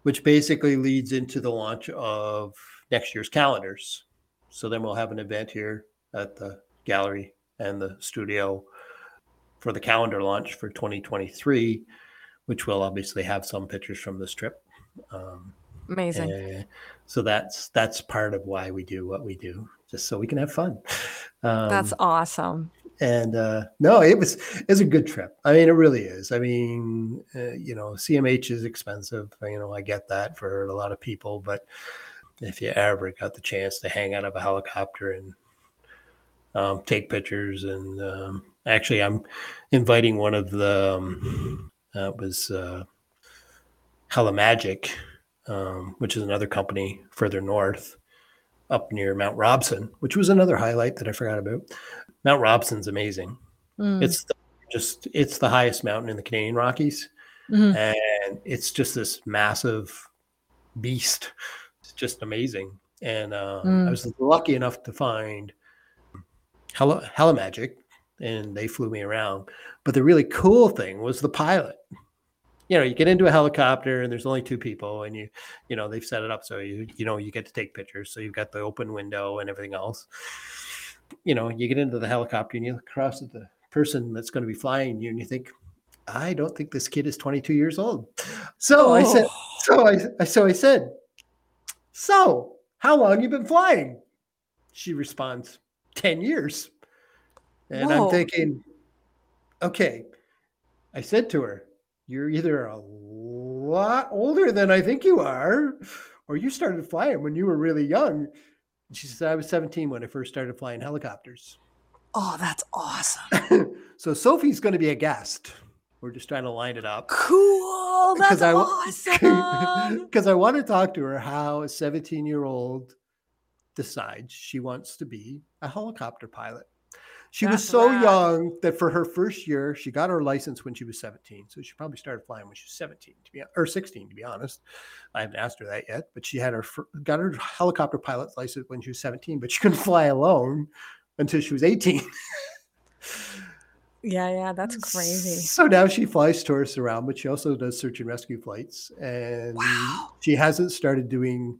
which basically leads into the launch of next year's calendars. So then we'll have an event here at the gallery and the studio for the calendar launch for 2023, which will obviously have some pictures from this trip. Um, Amazing. uh, so that's that's part of why we do what we do, just so we can have fun. Um, That's awesome. and uh, no, it was it's a good trip. I mean, it really is. I mean, uh, you know, CMH is expensive. You know, I get that for a lot of people, but if you ever got the chance to hang out of a helicopter and um, take pictures and um, Actually, I'm inviting one of the um, uh, was uh, Helimagic, um, which is another company further north, up near Mount Robson, which was another highlight that I forgot about. Mount Robson's amazing. Mm. It's the, just it's the highest mountain in the Canadian Rockies, mm-hmm. and it's just this massive beast. It's just amazing. And uh, mm. I was lucky enough to find Hella, Helimagic, and they flew me around. But the really cool thing was the pilot. You know, you get into a helicopter and there's only two people, and you, you know, they've set it up so you, you know, you get to take pictures. So you've got the open window and everything else. You know, you get into the helicopter and you look across at the person that's going to be flying you, and you think, I don't think this kid is 22 years old. So oh. I said, oh. so I, so I said, so how long you been flying? She responds, 10 years. And Whoa. I'm thinking, okay. I said to her, You're either a lot older than I think you are, or you started flying when you were really young. And she said, I was 17 when I first started flying helicopters. Oh, that's awesome. so Sophie's going to be a guest. We're just trying to line it up. Cool. That's I, awesome. Because I want to talk to her how a 17 year old decides she wants to be a helicopter pilot. She That's was so rad. young that for her first year, she got her license when she was 17. So she probably started flying when she was 17 to be or 16 to be honest. I haven't asked her that yet, but she had her got her helicopter pilot's license when she was 17, but she couldn't fly alone until she was 18. yeah, yeah, that's crazy. So now she flies tourists around, but she also does search and rescue flights. And wow. she hasn't started doing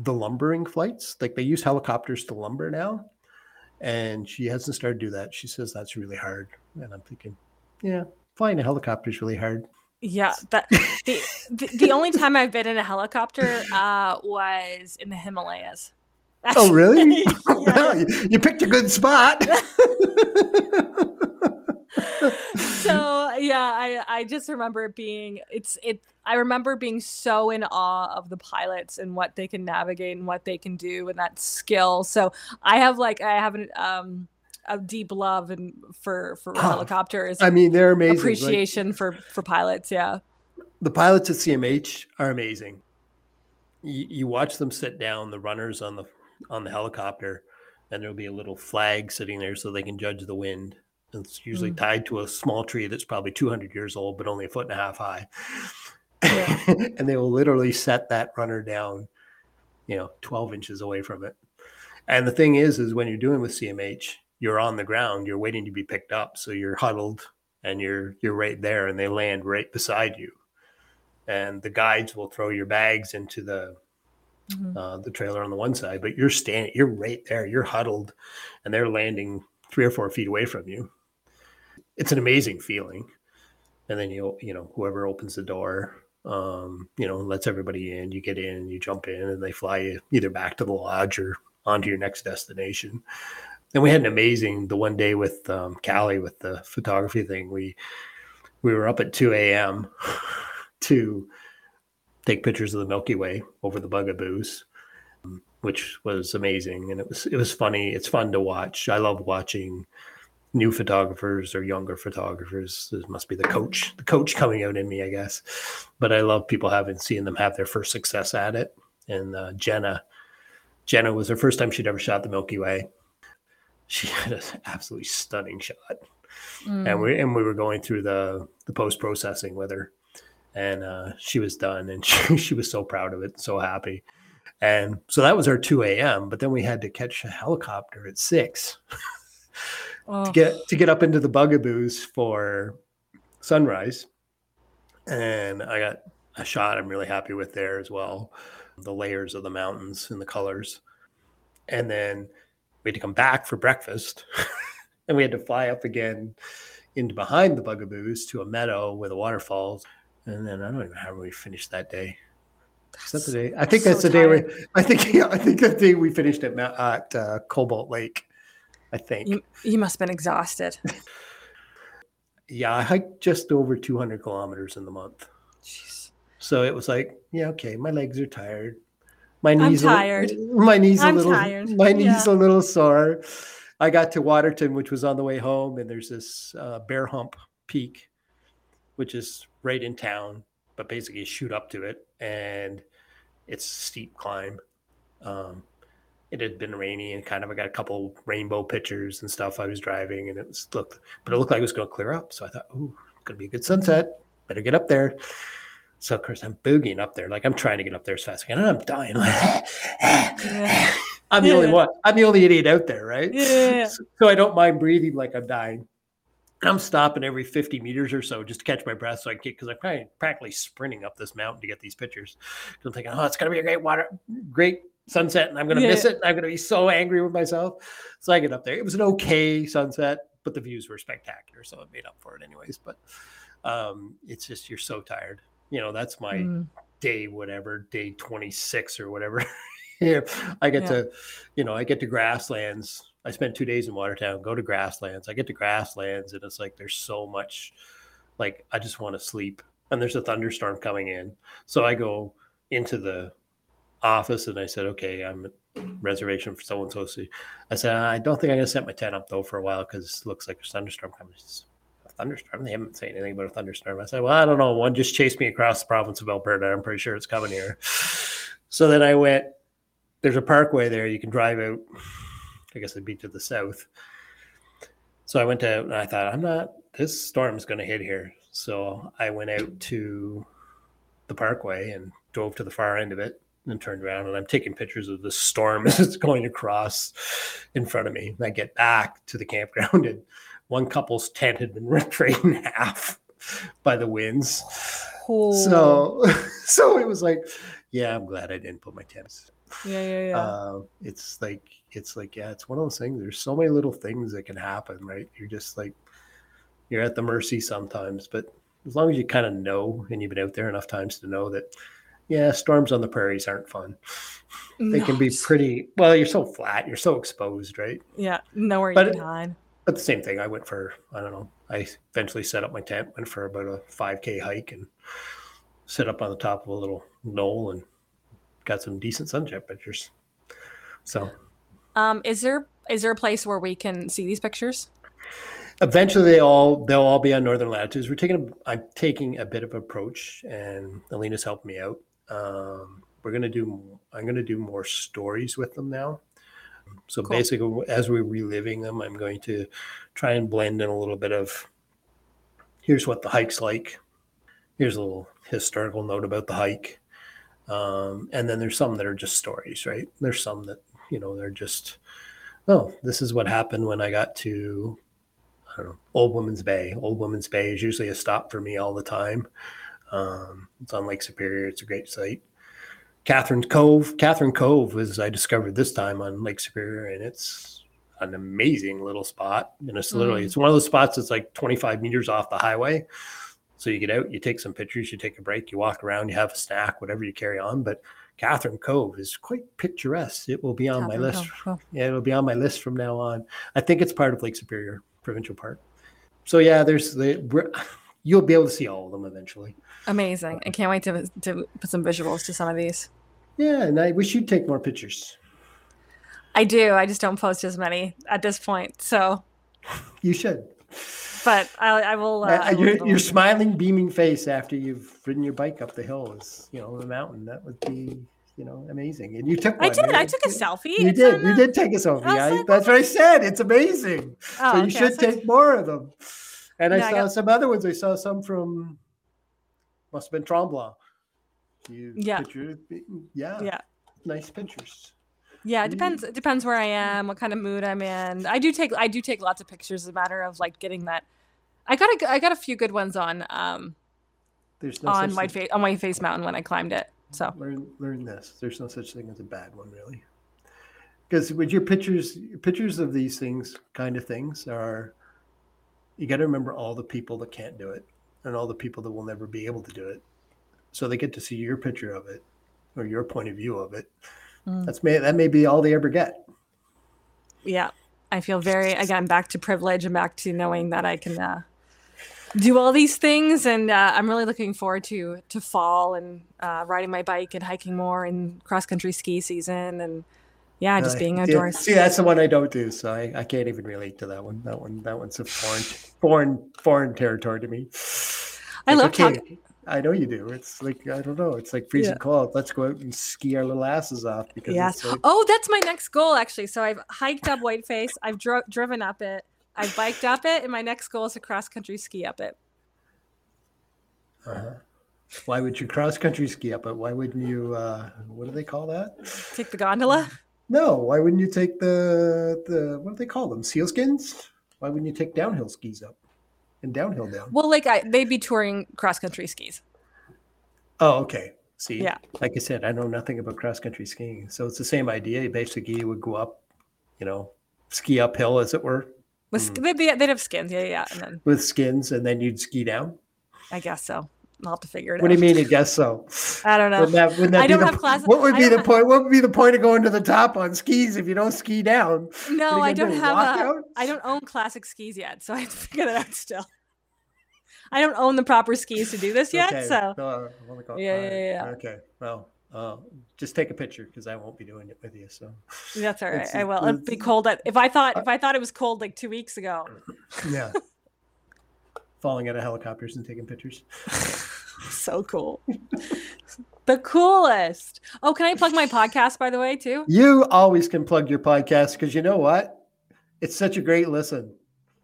the lumbering flights. Like they use helicopters to lumber now. And she hasn't started to do that. She says that's really hard. And I'm thinking, yeah, flying a helicopter is really hard. Yeah, that the, the, the only time I've been in a helicopter uh, was in the Himalayas. That's, oh, really? well, you, you picked a good spot. so yeah, I I just remember it being it's it I remember being so in awe of the pilots and what they can navigate and what they can do and that skill. So I have like I have an um a deep love and for for helicopters. I mean, they're amazing. Appreciation like, for for pilots, yeah. The pilots at CMH are amazing. You, you watch them sit down, the runners on the on the helicopter, and there'll be a little flag sitting there so they can judge the wind. It's usually mm. tied to a small tree that's probably 200 years old, but only a foot and a half high. Yeah. and they will literally set that runner down, you know, 12 inches away from it. And the thing is, is when you're doing with CMH, you're on the ground, you're waiting to be picked up. So you're huddled and you're you're right there and they land right beside you. And the guides will throw your bags into the mm-hmm. uh, the trailer on the one side, but you're standing, you're right there, you're huddled, and they're landing three or four feet away from you. It's an amazing feeling. And then you you know whoever opens the door um, you know, lets everybody in. You get in, you jump in, and they fly you either back to the lodge or onto your next destination. And we had an amazing the one day with um, Callie with the photography thing. We we were up at two a.m. to take pictures of the Milky Way over the Bugaboos, which was amazing. And it was it was funny. It's fun to watch. I love watching new photographers or younger photographers. This must be the coach, the coach coming out in me, I guess. But I love people having seeing them have their first success at it. And uh, Jenna, Jenna was her first time she'd ever shot the Milky Way. She had an absolutely stunning shot, mm. and we and we were going through the the post processing with her, and uh, she was done, and she, she was so proud of it, so happy. And so that was our 2 a.m. But then we had to catch a helicopter at six. oh. to get to get up into the bugaboos for sunrise. And I got a shot I'm really happy with there as well. The layers of the mountains and the colors. And then we had to come back for breakfast. and we had to fly up again into behind the bugaboos to a meadow with the waterfalls. And then I don't even know how we finished that day. Is that the day? I think that's so the tired. day we. I think yeah, I think the day we finished at at uh, Cobalt Lake. I think. You, you must have been exhausted. yeah, I hiked just over 200 kilometers in the month. Jeez. So it was like, yeah, okay, my legs are tired. My knees I'm tired. A, my knees I'm a little tired. my knees yeah. a little sore. I got to Waterton, which was on the way home, and there's this uh, Bear Hump Peak, which is right in town, but basically you shoot up to it, and it's steep climb. Um, it had been rainy and kind of I got a couple rainbow pictures and stuff. I was driving and it was looked, but it looked like it was going to clear up. So I thought, oh, gonna be a good sunset. Better get up there. So of course I'm boogieing up there, like I'm trying to get up there as fast as I can, and I'm dying. Like, I'm the yeah. only one. I'm the only idiot out there, right? Yeah. So, so I don't mind breathing like I'm dying. I'm stopping every 50 meters or so just to catch my breath so I can get because I'm of practically sprinting up this mountain to get these pictures. I'm thinking, oh, it's gonna be a great water, great sunset, and I'm gonna yeah. miss it. I'm gonna be so angry with myself. So I get up there. It was an okay sunset, but the views were spectacular, so it made up for it anyways. But um, it's just you're so tired. You know, that's my mm. day, whatever, day 26 or whatever. Here, I get yeah. to, you know, I get to grasslands I spent two days in Waterton, go to grasslands. I get to grasslands and it's like there's so much like I just want to sleep. And there's a thunderstorm coming in. So I go into the office and I said, okay, I'm reservation for so and so. I said, I don't think I'm gonna set my tent up though for a while because it looks like a thunderstorm coming. A thunderstorm? They haven't said anything about a thunderstorm. I said, Well, I don't know. One just chased me across the province of Alberta. I'm pretty sure it's coming here. So then I went, there's a parkway there. You can drive out I guess it'd be to the south. So I went to, and I thought, I'm not, this storm's going to hit here. So I went out to the parkway and drove to the far end of it and turned around and I'm taking pictures of the storm as it's going across in front of me. And I get back to the campground and one couple's tent had been ripped right in half by the winds. Oh. So, so it was like, yeah, I'm glad I didn't put my tents. Yeah, yeah, yeah. Uh, it's like it's like yeah it's one of those things there's so many little things that can happen right you're just like you're at the mercy sometimes but as long as you kind of know and you've been out there enough times to know that yeah storms on the prairies aren't fun they can be pretty well you're so flat you're so exposed right yeah nowhere but, you can hide but the same thing i went for i don't know i eventually set up my tent went for about a 5k hike and set up on the top of a little knoll and got some decent sunset pictures so um, is there is there a place where we can see these pictures? Eventually, they all they'll all be on Northern Latitudes. We're taking a, I'm taking a bit of approach, and Alina's helped me out. Um, we're gonna do I'm gonna do more stories with them now. So cool. basically, as we're reliving them, I'm going to try and blend in a little bit of here's what the hike's like. Here's a little historical note about the hike. Um, and then there's some that are just stories, right? There's some that you know they're just oh this is what happened when i got to i don't know old woman's bay old woman's bay is usually a stop for me all the time um, it's on lake superior it's a great site Katherine Cove Katherine Cove was i discovered this time on lake superior and it's an amazing little spot and it's literally mm. it's one of those spots that's like 25 meters off the highway so you get out you take some pictures you take a break you walk around you have a snack whatever you carry on but Katherine Cove is quite picturesque. It will be on Katherine my list. Cove. Yeah, it'll be on my list from now on. I think it's part of Lake Superior Provincial Park. So yeah, there's the you'll be able to see all of them eventually. Amazing! I can't wait to to put some visuals to some of these. Yeah, and I wish you'd take more pictures. I do. I just don't post as many at this point. So you should. But I, I will. Uh, I will your, your smiling, beaming face after you've ridden your bike up the hill is, you know, the mountain. That would be, you know, amazing. And you took. One, I did. Right? I took a selfie. You did. You did take a selfie. I, like, that's what I said. It's amazing. Oh, so you okay. should take more of them. And I saw got... some other ones. I saw some from. Must have been Tremblant. You yeah. Picture, yeah. Yeah. Nice pictures. Yeah, it depends. It depends where I am, what kind of mood I'm in. I do take I do take lots of pictures. As a matter of like getting that. I got a I got a few good ones on um. There's no on Whiteface on Whiteface Mountain when I climbed it. So learn learn this. There's no such thing as a bad one, really. Because with your pictures, pictures of these things, kind of things, are you got to remember all the people that can't do it and all the people that will never be able to do it. So they get to see your picture of it or your point of view of it Mm. That's may that may be all they ever get. Yeah, I feel very again back to privilege and back to knowing that I can uh, do all these things, and uh, I'm really looking forward to to fall and uh, riding my bike and hiking more and cross country ski season and Yeah, just Uh, being outdoors. See, that's the one I don't do, so I, I can't even relate to that one. That one, that one's a foreign, foreign, foreign territory to me. I Like, love talking. okay, I know you do. It's like I don't know. It's like freezing Yeah. cold. Let's go out and ski our little asses off because Yes. like, Oh, that's my next goal actually. So I've hiked up Whiteface. I've dro- driven up it. I've biked up it, and my next goal is to cross country ski up it. uh-huh. why would you cross country ski up it? Why wouldn't you? Uh, what do they call that? Take the gondola. No, why wouldn't you take the the what do they call them? Sealskins? Why wouldn't you take downhill skis up and downhill down? Well, like I, they'd be touring cross country skis. Oh, okay. See, Yeah. like I said, I know nothing about cross country skiing, so it's the same idea. Basically, you would go up, you know, ski uphill, as it were, With sk- mm. they'd, be, they'd have skins. Yeah, yeah. And then with skins, and then you'd ski down. I guess so. I'll have to figure it What out. do you mean? I guess so. I don't know. Wouldn't that, wouldn't that I don't the, have class- What would be the have- point? What would be the point of going to the top on skis if you don't ski down? No, I don't do, have a. I don't own classic skis yet, so I have to figure that out still. I don't own the proper skis to do this yet, Okay, so no, Yeah, yeah, right, yeah. Okay, well, uh, just take a picture because I won't be doing it with you. So that's all right. I will. It'd be cold. At, if I thought if I thought it was cold like two weeks ago, yeah, falling out of helicopters and taking pictures. so cool. the coolest. Oh, can I plug my podcast by the way too? You always can plug your podcast because you know what? It's such a great listen.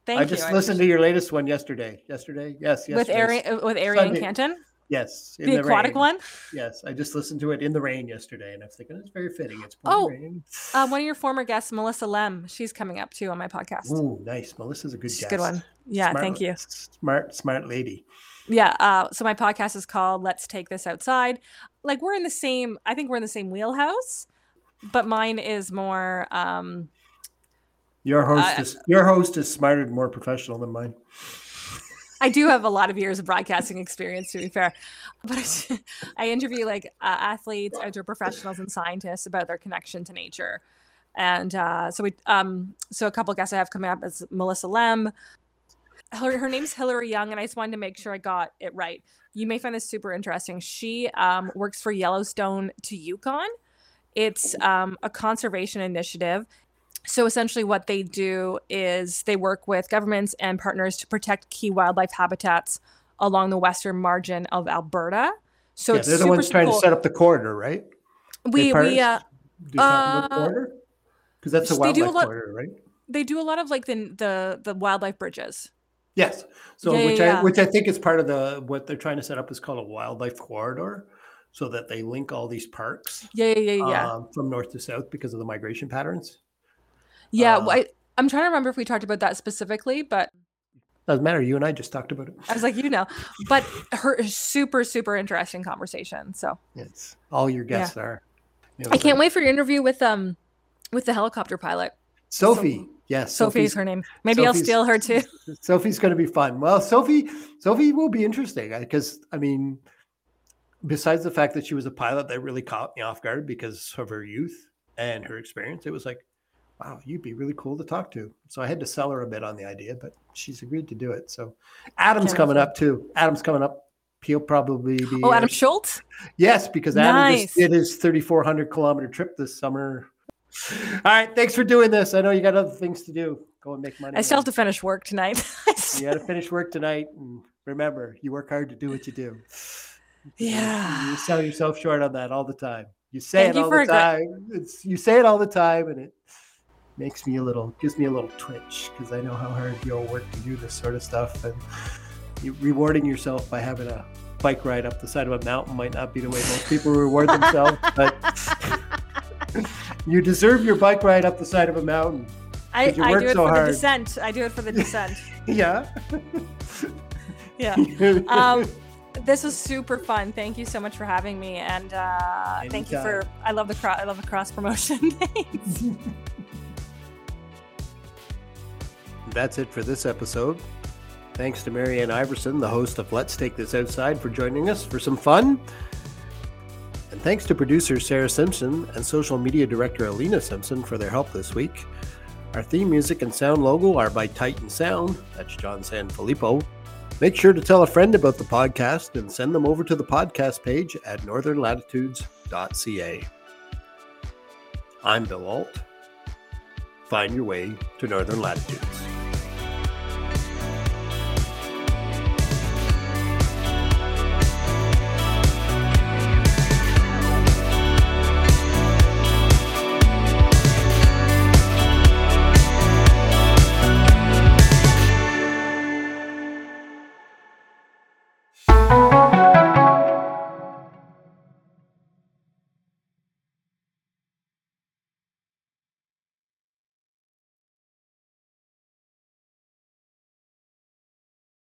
Thank you. I you. just I listened to your latest one yesterday. Yesterday, yes, yes. with Ari uh, with Ari and Sunday. Canton, Yes, in the, aquatic rain. one. Yes, I just listened to it in the rain yesterday, and I was thinking it's very fitting. It's Oh, pouring rain. Uh, one of your former guests, Melissa Lem, she's coming up too on my podcast. Ooh, nice. Melissa's a good she's a guest. good one. Yeah, Smart- thank you. Smart, smart lady. Yeah. Uh, so my podcast is called Let's Take This Outside. Like we're in the same, I think we're in the same wheelhouse, but mine is more, um, Your host Uh, is your host is smarter and more professional than mine. I do have a lot of years of broadcasting experience to be fair, but I, interview like uh, athletes, outdoor professionals and scientists about their connection to nature. And uh, so we, um, so a couple guests I have coming up is Melissa Lem. Her, her name's Hillary Young, and I just wanted to make sure I got it right. You may find this super interesting. She um, works for Yellowstone to Yukon. It's um, a conservation initiative. So essentially, what they do is they work with governments and partners to protect key wildlife habitats along the western margin of Alberta. So yeah, it's they're the super, ones trying cool. to set up the corridor, right? we we uh, part- do something with uh, corridor because that's a they do a wildlife lot- corridor, right? they do a lot of like the the the wildlife bridges. Yes. So Yeah, which yeah, I which I think is part of the what they're trying to set up is called a wildlife corridor, so that they link all these parks Yeah, yeah, yeah, yeah. um, from north to south because of the migration patterns. Yeah, uh, well, I, I'm trying to remember if we talked about that specifically, but Doesn't matter. You and I just talked about it. I was like, you know, but her super super interesting conversation. So It's all your guests are. You know, I can't like wait for your interview with um with the helicopter pilot. Sophie. Yes, Sophie's her name. Maybe I'll steal her too. Sophie's going to be fun. Well, Sophie, Sophie will be interesting because I mean, besides the fact that she was a pilot, that really caught me off guard because of her youth and her experience. It was like, wow, you'd be really cool to talk to. So I had to sell her a bit on the idea, but she's agreed to do it. So Adam's coming up too. Adam's coming up. He'll probably be. Oh, uh, Adam Schultz. Yes, because Adam Nice. just did his 3,400 kilometer trip this summer. All right, thanks for doing this. I know you got other things to do. Go and make money. I still have to finish work tonight. You got to finish work tonight, and remember, you work hard to do what you do. Yeah. you sell yourself short on that all the time. You say Thank it you all the good- time. It's you say it all the time, and it makes me a little, gives me a little twitch because I know how hard you'll work to do this sort of stuff, and rewarding yourself by having a bike ride up the side of a mountain might not be the way most people reward themselves, but you deserve your bike ride up the side of a mountain. I, I do it so for hard. the descent. I do it for the descent. Yeah. yeah. Um, this was super fun. Thank you so much for having me, and uh, thank you for. I love the cross. I love the cross promotion. That's it for this episode. Thanks to Mary Anne Ivison, the host of Let's Take This Outside, for joining us for some fun. And thanks to producer Sarah Simpson and social media director Alina Simpson for their help this week. Our theme music and sound logo are by Titan Sound. That's John Sanfilippo. Make sure to tell a friend about the podcast and send them over to the podcast page at northernlatitudes.ca. I'm Bill Alt. Find your way to northern latitudes.